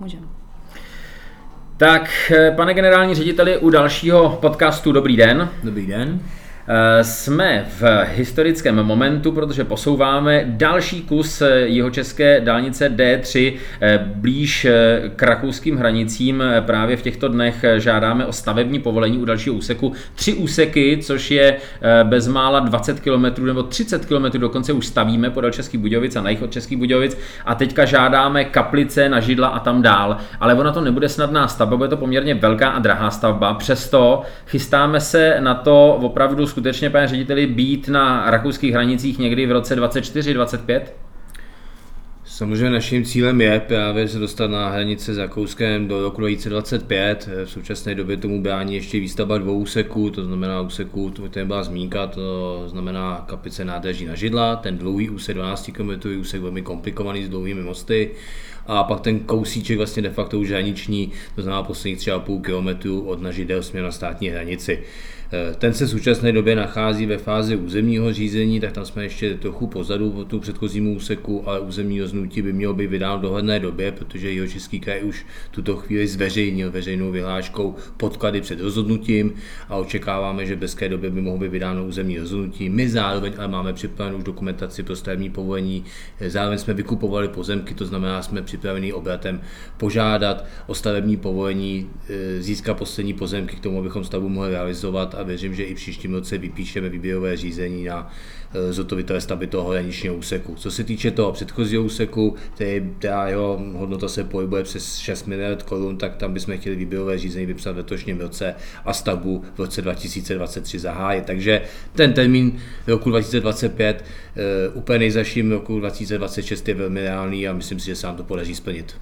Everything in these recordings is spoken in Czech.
Můžeme. Tak, pane generální řediteli, u dalšího podcastu Dobrý den. Dobrý den. Eh, jsme v historickém momentu, protože posouváme další kus jeho české dálnice D3 eh, blíž eh, k rakouským hranicím. Právě v těchto dnech žádáme o stavební povolení u dalšího úseku. Tři úseky, což je bezmála 20 km nebo 30 km dokonce už stavíme podél Českých Budějovic a na jich od Českých Budějovic a teďka žádáme kaplice na židla a tam dál. Ale ona to nebude snadná stavba, bude to poměrně velká a drahá stavba. Přesto chystáme se na to opravdu skutečně, pane řediteli, být na rakouských hranicích někdy v roce 24-25? Samozřejmě naším cílem je právě se dostat na hranice s Rakouskem do roku 2025. V současné době tomu brání ještě výstavba dvou úseků, to znamená úseků, to byla zmínka, to znamená kapice nádraží na židla, ten dlouhý úsek 12 km, úsek velmi komplikovaný s dlouhými mosty a pak ten kousíček vlastně de facto už hraniční, to znamená posledních 3,5 km od nažidel směr na státní hranici. Eh, ten se v současné době nachází ve fázi územního řízení, tak tam jsme ještě trochu pozadu po tu předchozímu úseku, ale územní rozhodnutí by mělo být vydáno v dohledné době, protože jeho český kraj už tuto chvíli zveřejnil veřejnou vyhláškou podklady před rozhodnutím a očekáváme, že v brzké době by mohlo být vydáno územní rozhodnutí. My zároveň ale máme připravenou už dokumentaci pro stavební povolení, eh, zároveň jsme vykupovali pozemky, to znamená, jsme připraveni obratem požádat o stavební povolení, eh, získat poslední pozemky k tomu, abychom stavbu mohli realizovat a věřím, že i příštím roce vypíšeme výběrové řízení na eh, zhotovitele stavby toho hraničního úseku. Co se týče toho předchozího úseku, která jeho hodnota se pohybuje přes 6 miliard korun, tak tam bychom chtěli výběrové řízení vypsat v letošním roce a stavbu v roce 2023 zahájit. Takže ten termín roku 2025 eh, úplně nejzaším roku 2026 je velmi reálný a myslím si, že se nám to podaří splnit.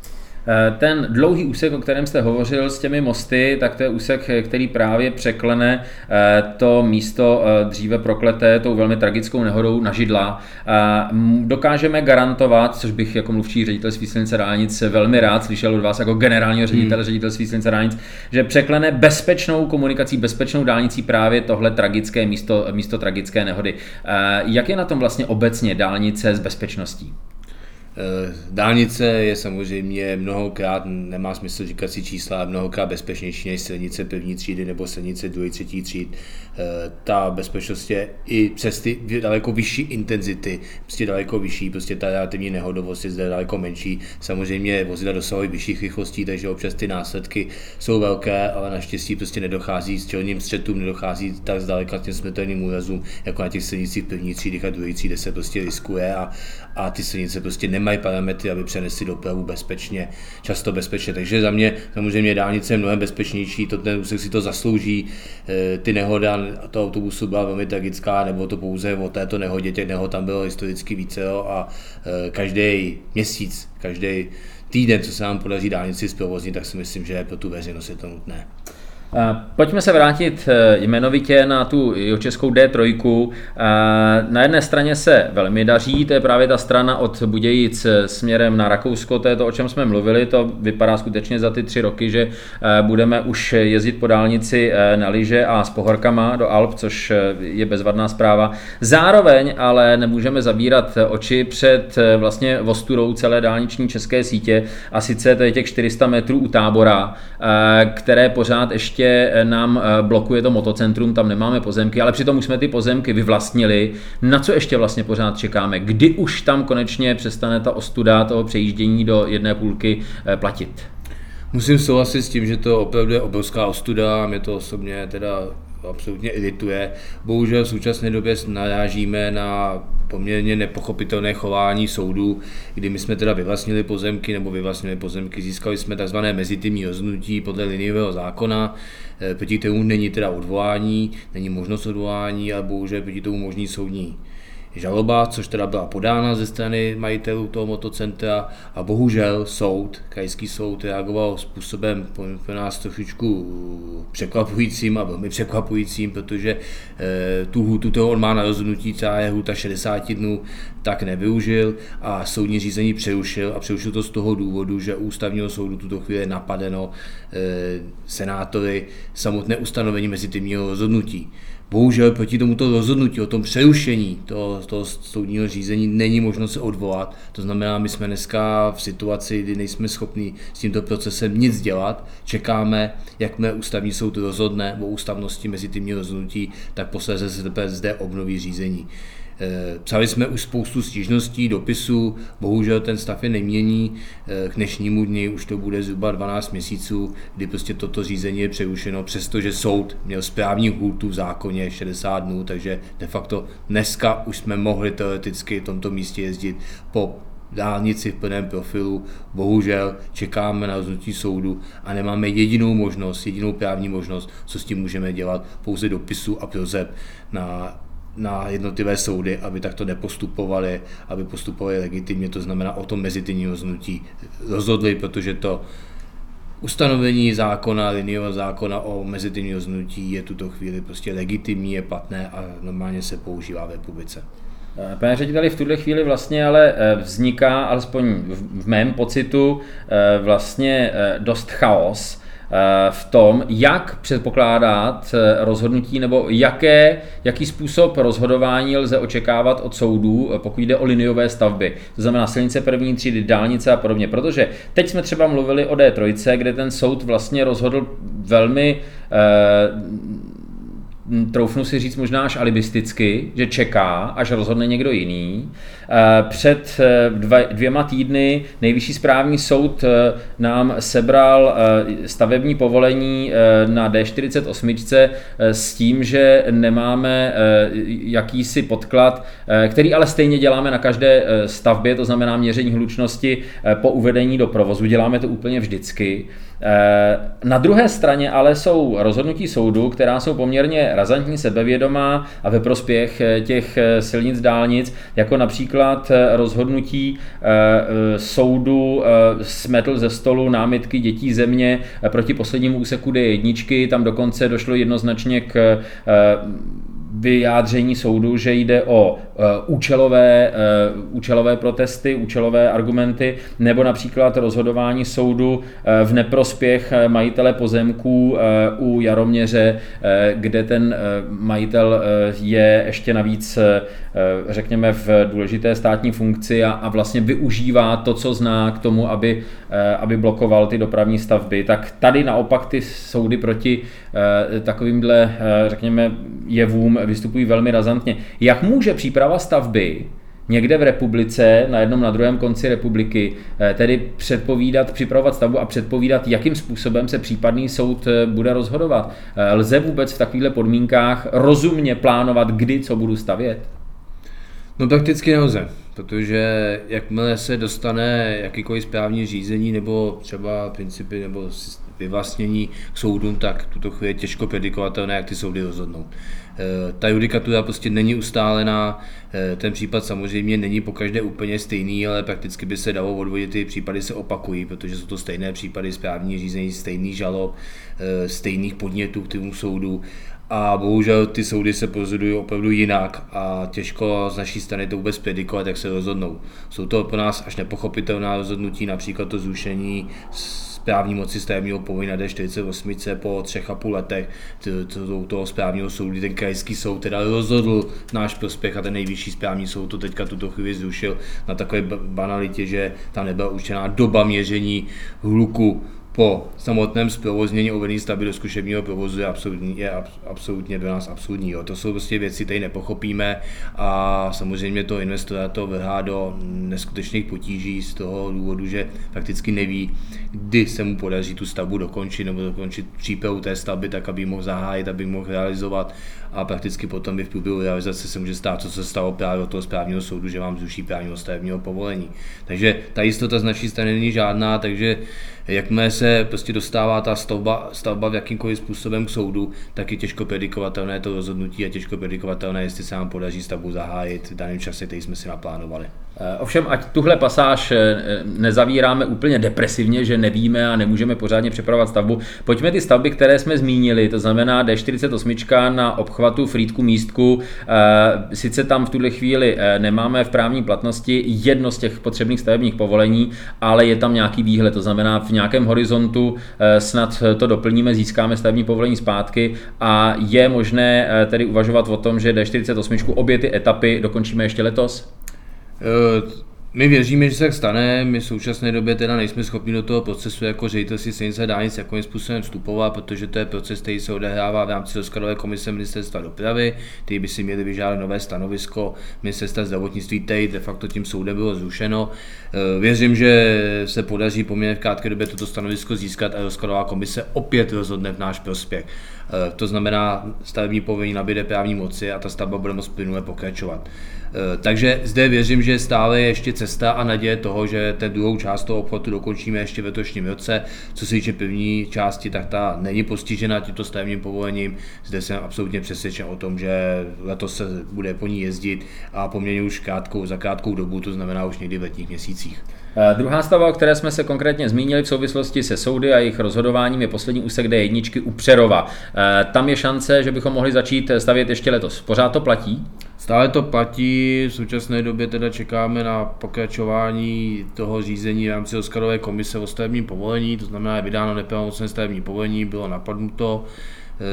Eh, ten dlouhý úsek, o kterém jste hovořil s těmi mosty, tak to je úsek, který právě překlene eh, to místo eh, dříve prokleté tou velmi tragickou nehodou na židla. Dokážeme garantovat, což bych jako mluvčí ředitel silnice dálnic velmi rád slyšel od vás jako generálního ředitele hmm. silnice dálnic, že překlene bezpečnou komunikací, bezpečnou dálnicí právě tohle tragické místo, místo tragické nehody. Jak je na tom vlastně obecně dálnice s bezpečností? Eh, dálnice je samozřejmě mnohokrát, nemá smysl říkat si čísla, mnohokrát bezpečnější než silnice první třídy nebo silnice druhé, třetí tříd. Eh, ta bezpečnost je i přes ty daleko vyšší intenzity, prostě daleko vyšší, prostě ta relativní nehodovost je zde daleko menší. Samozřejmě vozidla dosahují vyšších rychlostí, takže občas ty následky jsou velké, ale naštěstí prostě nedochází s čelním střetům, nedochází tak zdaleka k těm smrtelným úrazům, jako na těch silnicích první třídy a druhé třídy se prostě riskuje a, a ty silnice prostě nemají parametry, aby přenesli dopravu bezpečně, často bezpečně. Takže za mě samozřejmě dálnice je mnohem bezpečnější, to ten úsek si to zaslouží, eh, ty nehoda to autobusu byla velmi tragická, nebo to pouze o této nehodě, těch nehod tam bylo historicky více a eh, každý měsíc, každý týden, co se nám podaří dálnici zprovoznit, tak si myslím, že pro tu veřejnost je to nutné. Pojďme se vrátit eh, jmenovitě na tu českou D3. Na jedné straně se velmi daří, to je právě ta strana od Budějic směrem na Rakousko, to je to, o čem jsme mluvili, to vypadá skutečně za ty tři roky, že eh, budeme už jezdit po dálnici eh, na lyže a s pohorkama do Alp, což je bezvadná zpráva. Zároveň ale nemůžeme zabírat oči před vlastně vosturou celé dálniční české sítě a sice to je těch 400 metrů u tábora, které pořád ještě eh, nám eh, blokuje to motocentrum, tam nemáme pozemky, ale přitom už jsme ty pozemky vyvlastnili. Na co ještě vlastně pořád čekáme? Kdy už tam konečně přestane ta ostuda toho přejíždění do jedné půlky eh, platit? Musím souhlasit s tím, že to opravdu je obrovská ostuda, mě to osobně teda absolutně irituje. Bohužel v současné době narážíme na poměrně nepochopitelné chování soudů, kdy my jsme teda vyvlastnili pozemky nebo vyvlastnili pozemky, získali jsme tzv. mezitimní rozhodnutí podle liniového zákona, eh, proti tomu není teda odvolání, není možnost odvolání, ale bohužel proti tomu možný soudní žaloba, což teda byla podána ze strany majitelů toho motocentra a bohužel soud, krajský soud reagoval způsobem pro nás trošičku překvapujícím a velmi překvapujícím, protože eh, tu hůtu toho on má na rozhodnutí, třeba je hůta 60 dnů, tak nevyužil a soudní řízení přerušil a přerušil to z toho důvodu, že ústavního soudu tuto chvíli je napadeno eh, senátory samotné ustanovení mezitimního rozhodnutí. Bohužel proti tomuto rozhodnutí o tom přerušení toho, toho soudního řízení není možno se odvolat. To znamená, my jsme dneska v situaci, kdy nejsme schopni s tímto procesem nic dělat. Čekáme, jakmile ústavní soud rozhodne o ústavnosti mezi těmi rozhodnutí, tak posléze se teprve zde obnoví řízení. Eh, psali jsme už spoustu stížností, dopisů, bohužel ten stav je nemění. Eh, k dnešnímu dni už to bude zhruba 12 měsíců, kdy prostě toto řízení je přerušeno, přestože soud měl správní hůtu v zákoně 60 dnů, takže de facto dneska už jsme mohli teoreticky v tomto místě jezdit po dálnici v plném profilu. Bohužel čekáme na rozhodnutí soudu a nemáme jedinou možnost, jedinou právní možnost, co s tím můžeme dělat, pouze dopisu a prozeb na na jednotlivé soudy, aby takto nepostupovali, aby postupovali legitimně, to znamená o tom mezitímní rozhodnutí rozhodli, protože to ustanovení zákona, liniového zákona o mezitímní rozhodnutí je tuto chvíli prostě legitimní, je platné a normálně se používá v republice. Eh, pane řediteli, v tuhle chvíli vlastně ale eh, vzniká, alespoň v mém pocitu, eh, vlastně dost chaos, v tom, jak předpokládat eh, rozhodnutí nebo jaké, jaký způsob rozhodování lze očekávat od soudů, eh, pokud jde o liniové stavby. To znamená silnice první třídy, dálnice a podobně. Protože teď jsme třeba mluvili o D3, kde ten soud vlastně rozhodl velmi troufnu si říct možná až alibisticky, že čeká, až rozhodne někdo jiný. Eh, před eh, dvěma týdny nejvyšší správní soud eh, nám sebral stavební povolení na D48 s tím, že nemáme jakýsi podklad, který ale stejně děláme na každé stavbě, to znamená měření hlučnosti po uvedení do provozu. Děláme to úplně vždycky. Na druhé straně ale jsou rozhodnutí soudu, která jsou poměrně razantní, sebevědomá a ve prospěch těch silnic dálnic, jako například eh, rozhodnutí eh, eh, soudu smetl ze stolu námitky dětí země proti poslednímu úseku D1, tam dokonce došlo jednoznačně k vyjádření soudu, že jde o účelové, účelové protesty, účelové argumenty, nebo například rozhodování soudu v neprospěch majitele pozemků u Jaroměře, kde ten majitel je ještě navíc, řekněme, v důležité státní funkci a, a vlastně využívá to, co zná k tomu, aby, aby blokoval ty dopravní stavby, tak tady naopak ty soudy proti takovýmhle, řekněme, jevům vystupují velmi razantně. Jak může příprava stavby někde v republice, na jednom, na druhém konci republiky, eh, tedy předpovídat, připravovat stavbu a předpovídat, jakým způsobem se případný soud eh, bude rozhodovat. Eh, lze vůbec v takovýchto podmínkách rozumně plánovat, kdy co budu stavět? No prakticky nelze, protože jakmile se dostane jakýkoliv správní řízení nebo třeba principy nebo vyvlastnění k soudům, tak tuto chvíli je těžko predikovatelné, jak ty soudy rozhodnou. Eh, ta judikatura prostě není ustálená, eh, ten případ samozřejmě není po každé úplně stejný, ale prakticky by se dalo odvodit, ty případy se opakují, protože jsou to stejné případy správní řízení, stejný žalob, eh, stejných podnětů k tomu soudu a bohužel ty soudy se rozhodují opravdu jinak a těžko z naší strany to vůbec predikovat, jak se rozhodnou. Jsou to pro nás až nepochopitelná rozhodnutí, například to zrušení správní moci stavebního povolení na D48 po třech a půl letech. To, toho správního soudu, ten krajský soud teda rozhodl náš prospěch a ten nejvyšší správní soud to teďka tuto chvíli zrušil na takové banalitě, že tam nebyla určená doba měření hluku po samotném zprovoznění uvedení stavby do zkušebního provozu je, absolutní, je absolutně do nás absurdní. Jo. To jsou prostě věci, které nepochopíme a samozřejmě to investora to vrhá do neskutečných potíží z toho důvodu, že prakticky neví, kdy se mu podaří tu stavbu dokončit nebo dokončit přípravu té stavby tak, aby mohl zahájit, aby mohl realizovat a prakticky potom i v průběhu realizace se může stát, co se stalo právě od toho správního soudu, že vám zruší právního stavebního povolení. Takže ta jistota z naší strany není žádná, takže jakmile se prostě dostává ta stavba, stavba v jakýmkoliv způsobem k soudu, tak je těžko predikovatelné to rozhodnutí a těžko predikovatelné, jestli se nám podaří stavbu zahájit v daném čase, který jsme si naplánovali. Eh, ovšem, ať tuhle pasáž eh, nezavíráme úplně depresivně, že nevíme a nemůžeme pořádně připravovat stavbu, pojďme ty stavby, které jsme zmínili, to znamená D48 na obchvatu Frýdku místku, eh, sice tam v tuhle chvíli nemáme v právní platnosti jedno z těch potřebných stavebních povolení, ale je tam nějaký výhled, to znamená v nějakém horizontu snad to doplníme, získáme stavební povolení zpátky. A je možné tedy uvažovat o tom, že D48 obě ty etapy dokončíme ještě letos? Eh, my věříme, že se tak stane, my v současné době teda nejsme schopni do toho procesu jako ředitelství silnice dálnic jakým způsobem vstupovat, protože to je proces, který se odehrává v rámci rozkladové komise ministerstva dopravy, který by si měli vyžádat nové stanovisko ministerstva zdravotnictví, který de facto tím soudem bylo zrušeno. Eh, věřím, že se podaří poměrně v krátké době toto stanovisko získat a rozkladová komise opět rozhodne v náš prospěch. Eh, to znamená, stavební povolení nabíde právní moci a ta stavba bude moct plynule pokračovat. Eh, takže zde věřím, že stále je ještě cesta a naděje toho, že ten druhou část toho obchodu dokončíme ještě v letošním roce. Co se týče první části, tak ta není postižena tímto stavebním povolením. Zde jsem absolutně přesvědčen o tom, že letos se bude po ní jezdit a poměrně už krátkou, za krátkou dobu, to znamená už někdy v letních měsících. Eh, druhá stava, o které jsme se konkrétně zmínili v souvislosti se soudy a jejich rozhodováním, je poslední úsek D1 u Přerova. Eh, tam je šance, že bychom mohli začít stavět ještě letos. Pořád to platí? Stále to platí, v současné době teda čekáme na pokračování toho řízení v rámci Oscarové komise o stavebním povolení, to znamená je vydáno nepravomocné stavební povolení, bylo napadnuto,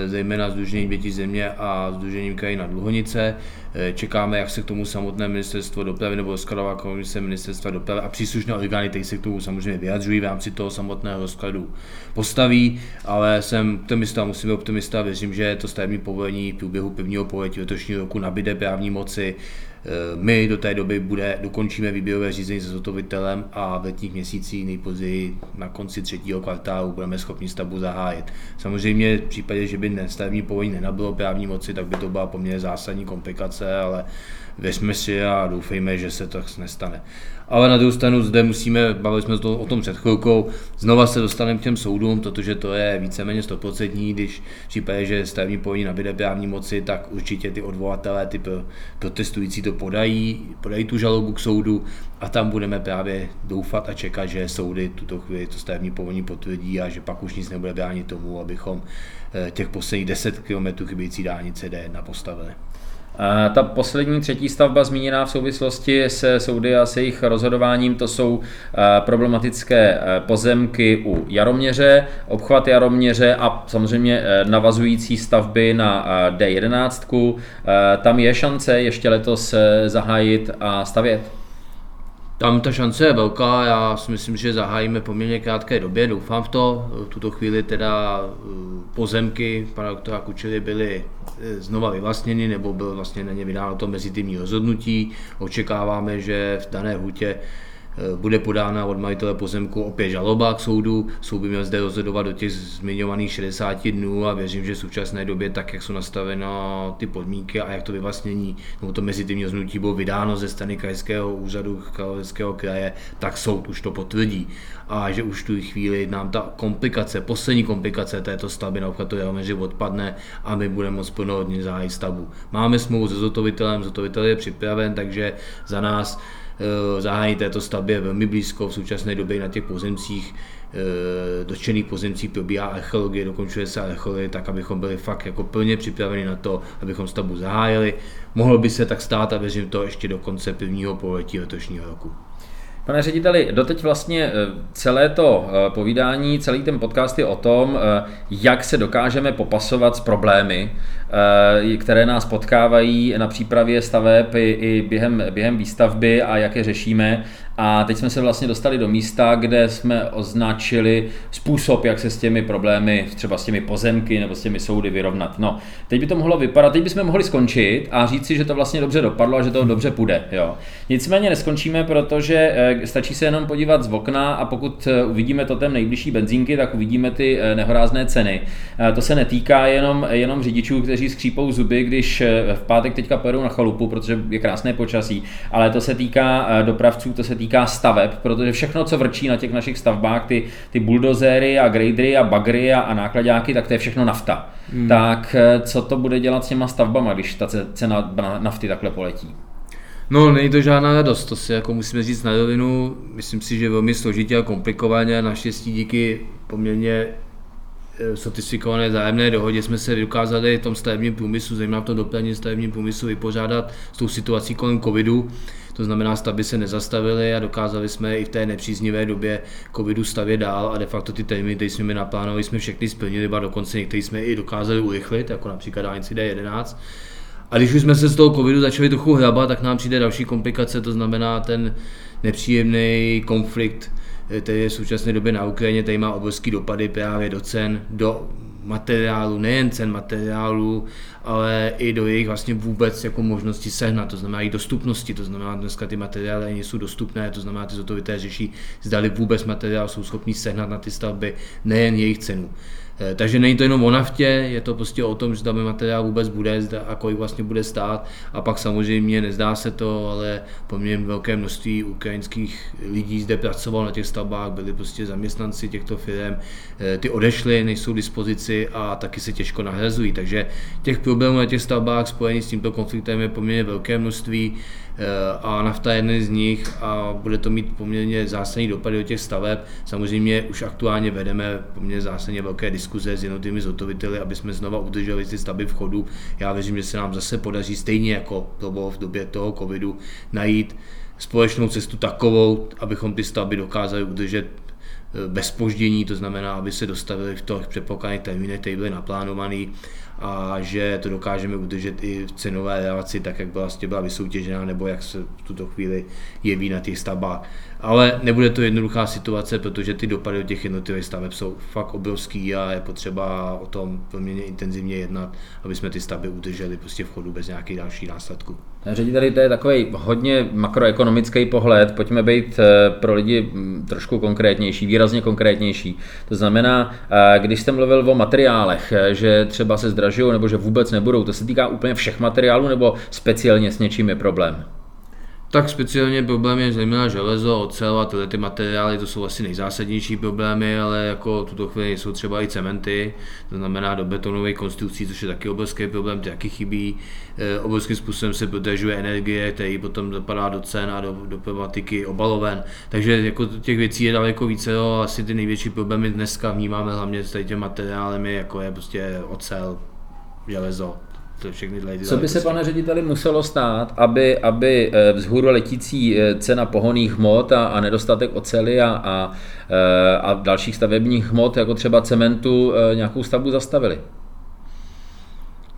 zejména Združením dětí země a Združením krajina Dluhonice. Eh, čekáme, jak se k tomu samotné ministerstvo dopravy nebo rozkladová komise ministerstva dopravy a příslušné orgány, které se k tomu samozřejmě vyjadřují v rámci toho samotného rozkladu postaví, ale jsem optimista, musím být optimista, věřím, že to stavební povolení v průběhu prvního poletí letošního roku nabíde právní moci, Eh, my do té doby bude, dokončíme výběrové řízení se zotovitelem a v letních měsících nejpozději na konci třetího kvartálu budeme schopni stavbu zahájit. Samozřejmě v případě, že by stavební povolení nenabylo právní moci, tak by to byla poměrně zásadní komplikace, ale věřme si a doufejme, že se to nestane. Ale na druhou stranu zde musíme, bavili jsme to o tom před chvilkou, znova se dostaneme k těm soudům, protože to je víceméně 100%, když v případě, že stavební povolení nabíde právní moci, tak určitě ty odvolatelé, ty protestující to podají, podají tu žalobu k soudu a tam budeme právě doufat a čekat, že soudy tuto chvíli to stavební povolení potvrdí a že pak už nic nebude bránit tomu, abychom eh, těch posledních 10 km chybějící dálnice D1 postavili. Ta poslední třetí stavba zmíněná v souvislosti se soudy a se jejich rozhodováním, to jsou problematické pozemky u Jaroměře, obchvat Jaroměře a samozřejmě navazující stavby na D11. Tam je šance ještě letos zahájit a stavět? Tam ta šance je velká, já si myslím, že zahájíme poměrně krátké době, doufám v to. V tuto chvíli teda eh, pozemky pana doktora Kučely byly eh, znova vyvlastněny, nebo bylo vlastně na ně vydáno to mezitímní rozhodnutí. Očekáváme, že v dané hutě bude podána od majitele pozemku opět žaloba k soudu. Soud by měl zde rozhodovat do těch zmiňovaných 60 dnů a věřím, že v současné době, tak jak jsou nastaveny ty podmínky a jak to vyvlastnění nebo to mezitímní rozhodnutí bylo vydáno ze strany krajského úřadu Královského kraje, tak soud už to potvrdí. A že už tu chvíli nám ta komplikace, poslední komplikace této stavby na obchvatu Jaromeři odpadne a my budeme moct plnohodně zahájit stavbu. Máme smlouvu se zotovitelem, zotovitel je připraven, takže za nás Eh, zahájení této stavby je velmi blízko. V současné době na těch pozemcích eh, dotčených pozemcích probíhá archeologie, dokončuje se archeologie, tak abychom byli fakt jako plně připraveni na to, abychom stavbu zahájili. Mohlo by se tak stát a věřím to ještě do konce prvního pololetí letošního roku. Pane řediteli, doteď vlastně eh, celé to eh, povídání, celý ten podcast je o tom, eh, jak se dokážeme popasovat s problémy, které nás potkávají na přípravě staveb i během, během výstavby a jak je řešíme. A teď jsme se vlastně dostali do místa, kde jsme označili způsob, jak se s těmi problémy, třeba s těmi pozemky nebo s těmi soudy vyrovnat. No, teď by to mohlo vypadat, teď bychom mohli skončit a říct si, že to vlastně dobře dopadlo a že to dobře půjde. Jo. Nicméně neskončíme, protože eh, stačí se jenom podívat z okna a pokud eh, uvidíme totem nejbližší benzínky, tak uvidíme ty eh, nehorázné ceny. To se netýká jenom, jenom řidičů, kteří skřípou zuby, když v pátek teďka pojedou na chalupu, protože je krásné počasí, ale to se týká dopravců, to se týká staveb, protože všechno, co vrčí na těch našich stavbách, ty, ty buldozery a gradery a bagry a, a nákladáky, tak to je všechno nafta. Hmm. Tak eh, co to bude dělat s těma stavbama, když ta cena nafty takhle poletí? No, není to žádná radost, to si jako musíme říct na rovinu. Myslím si, že velmi složitě a komplikovaně. Naštěstí díky poměrně eh, sofistikované zájemné dohodě jsme se dokázali v tom stavebním průmyslu, zejména v tom dopravním stavebním průmyslu, vypořádat s tou situací kolem covidu. To znamená, stavby se nezastavily a dokázali jsme i v té nepříznivé době covidu stavět dál a de facto ty termíny, které jsme mi naplánovali, jsme všechny splnili, a dokonce některý jsme i dokázali urychlit, jako například dálnici D11. A když už jsme se z toho covidu začali trochu hrabat, tak nám přijde další komplikace, to znamená ten nepříjemný konflikt, který je v současné době na Ukrajině, tady má obrovský dopady právě do cen, do materiálu, nejen cen materiálu, ale i do jejich vlastně vůbec jako možnosti sehnat, to znamená i dostupnosti, to znamená dneska ty materiály nejsou dostupné, to znamená ty zotovité řeší, zdali vůbec materiál jsou schopni sehnat na ty stavby, nejen jejich cenu. Eh, takže není to jenom o naftě, je to prostě o tom, že tam materiál vůbec bude a kolik vlastně bude stát. A pak samozřejmě nezdá se to, ale poměrně velké množství ukrajinských lidí zde pracovalo na těch stavbách, byli prostě zaměstnanci těchto firm, eh, ty odešly, nejsou k dispozici a taky se těžko nahrazují. Takže těch problémů na těch stavbách spojených s tímto konfliktem je poměrně velké množství. Eh, a nafta je jeden z nich a bude to mít poměrně zásadní dopady do těch staveb. Samozřejmě už aktuálně vedeme poměrně zásadně velké diskuze s jednotlivými zhotoviteli, aby jsme znova udrželi ty stavby v chodu. Já věřím, že se nám zase podaří stejně jako to bylo v době toho covidu najít společnou cestu takovou, abychom ty stavby dokázali udržet bez poždění, to znamená, aby se dostavili v těch předpokládaných termínech, které byly naplánovaný a že to dokážeme udržet i v cenové relaci, tak jak byla, vlastně byla vysoutěžená, nebo jak se v tuto chvíli jeví na těch stavbách. Ale nebude to jednoduchá situace, protože ty dopady do těch jednotlivých staveb jsou fakt obrovský a je potřeba o tom poměrně intenzivně jednat, aby jsme ty stavby udrželi prostě v chodu bez nějakých dalších následků. Řediteli, to je takový hodně makroekonomický pohled. Pojďme být eh, pro lidi hm, trošku konkrétnější, výrazně konkrétnější. To znamená, eh, když jste mluvil o materiálech, eh, že třeba se zdražují nebo že vůbec nebudou, to se týká úplně všech materiálů nebo speciálně s něčím je problém? Tak speciálně problém je zejména železo, ocel a tyhle ty materiály, to jsou asi nejzásadnější problémy, ale jako tuto chvíli jsou třeba i cementy, to znamená do betonových konstrukcí, což je taky obrovský problém, ty taky chybí. E, obrovským způsobem se protažuje energie, který potom dopadá do cen a do, do problematiky obaloven. Takže jako těch věcí je daleko více, ale asi ty největší problémy dneska vnímáme hlavně s těmi materiály, jako je prostě ocel, železo, to všechny tyhle Co by se, pane řediteli, muselo stát, aby, aby eh, vzhůru letící eh, cena pohoných hmot a, a nedostatek ocely a, a, eh, a dalších stavebních hmot, jako třeba cementu, nějakou stavbu zastavili?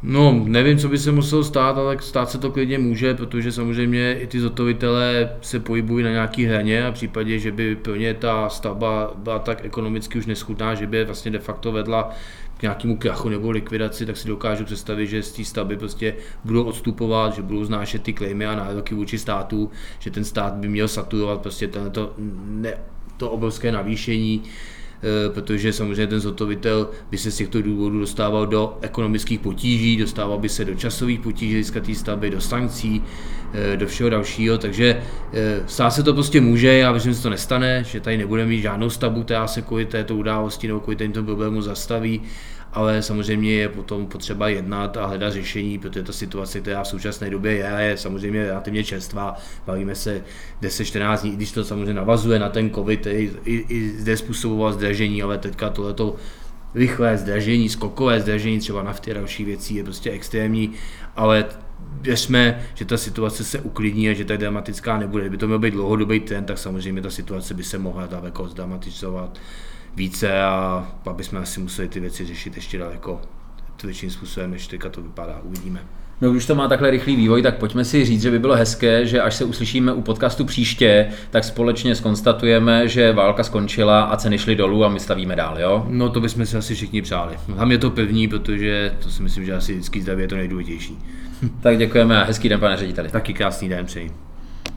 No, nevím, co by se muselo stát, ale stát se to klidně může, protože samozřejmě i ty zotovitelé se pohybují na nějaký hraně a v případě, že by pro ně ta stavba byla tak ekonomicky už neschudná, že by je vlastně de facto vedla k nějakému krachu nebo likvidaci, tak si dokážu představit, že z té stavby prostě budou odstupovat, že budou znášet ty klejmy a nároky vůči státu, že ten stát by měl saturovat prostě to, ne, to obrovské navýšení protože samozřejmě ten zhotovitel by se z těchto důvodů dostával do ekonomických potíží, dostával by se do časových potíží získat té stavby, do sankcí, eh, do všeho dalšího, takže eh, stát se to prostě může, já věřím, že se to nestane, že tady nebudeme mít žádnou stavbu, která se kvůli této události nebo kvůli tento problému zastaví, ale samozřejmě je potom potřeba jednat a hledat řešení, protože ta situace, která v současné době je, je samozřejmě relativně čerstvá. Bavíme se 10-14 dní, i když to samozřejmě navazuje na ten COVID, který i, i zde způsoboval zdražení, ale teďka tohleto rychlé zdražení, skokové zdražení třeba nafty a další věcí je prostě extrémní, ale věřme, že ta situace se uklidní a že tak dramatická nebude. Kdyby to měl být dlouhodobý trend, tak samozřejmě ta situace by se mohla daleko zdramatizovat více a pak bychom asi museli ty věci řešit ještě daleko tvrdším způsobem, než teďka to vypadá. Uvidíme. No když to má takhle rychlý vývoj, tak pojďme si říct, že by bylo hezké, že až se uslyšíme u podcastu příště, tak společně skonstatujeme, že válka skončila a ceny šly dolů a my stavíme dál, jo? No to bychom si asi všichni přáli. Hlavně to pevní, protože to si myslím, že asi vždycky zdraví je to nejdůležitější. tak děkujeme a hezký den, pane řediteli. Taky krásný den přeji.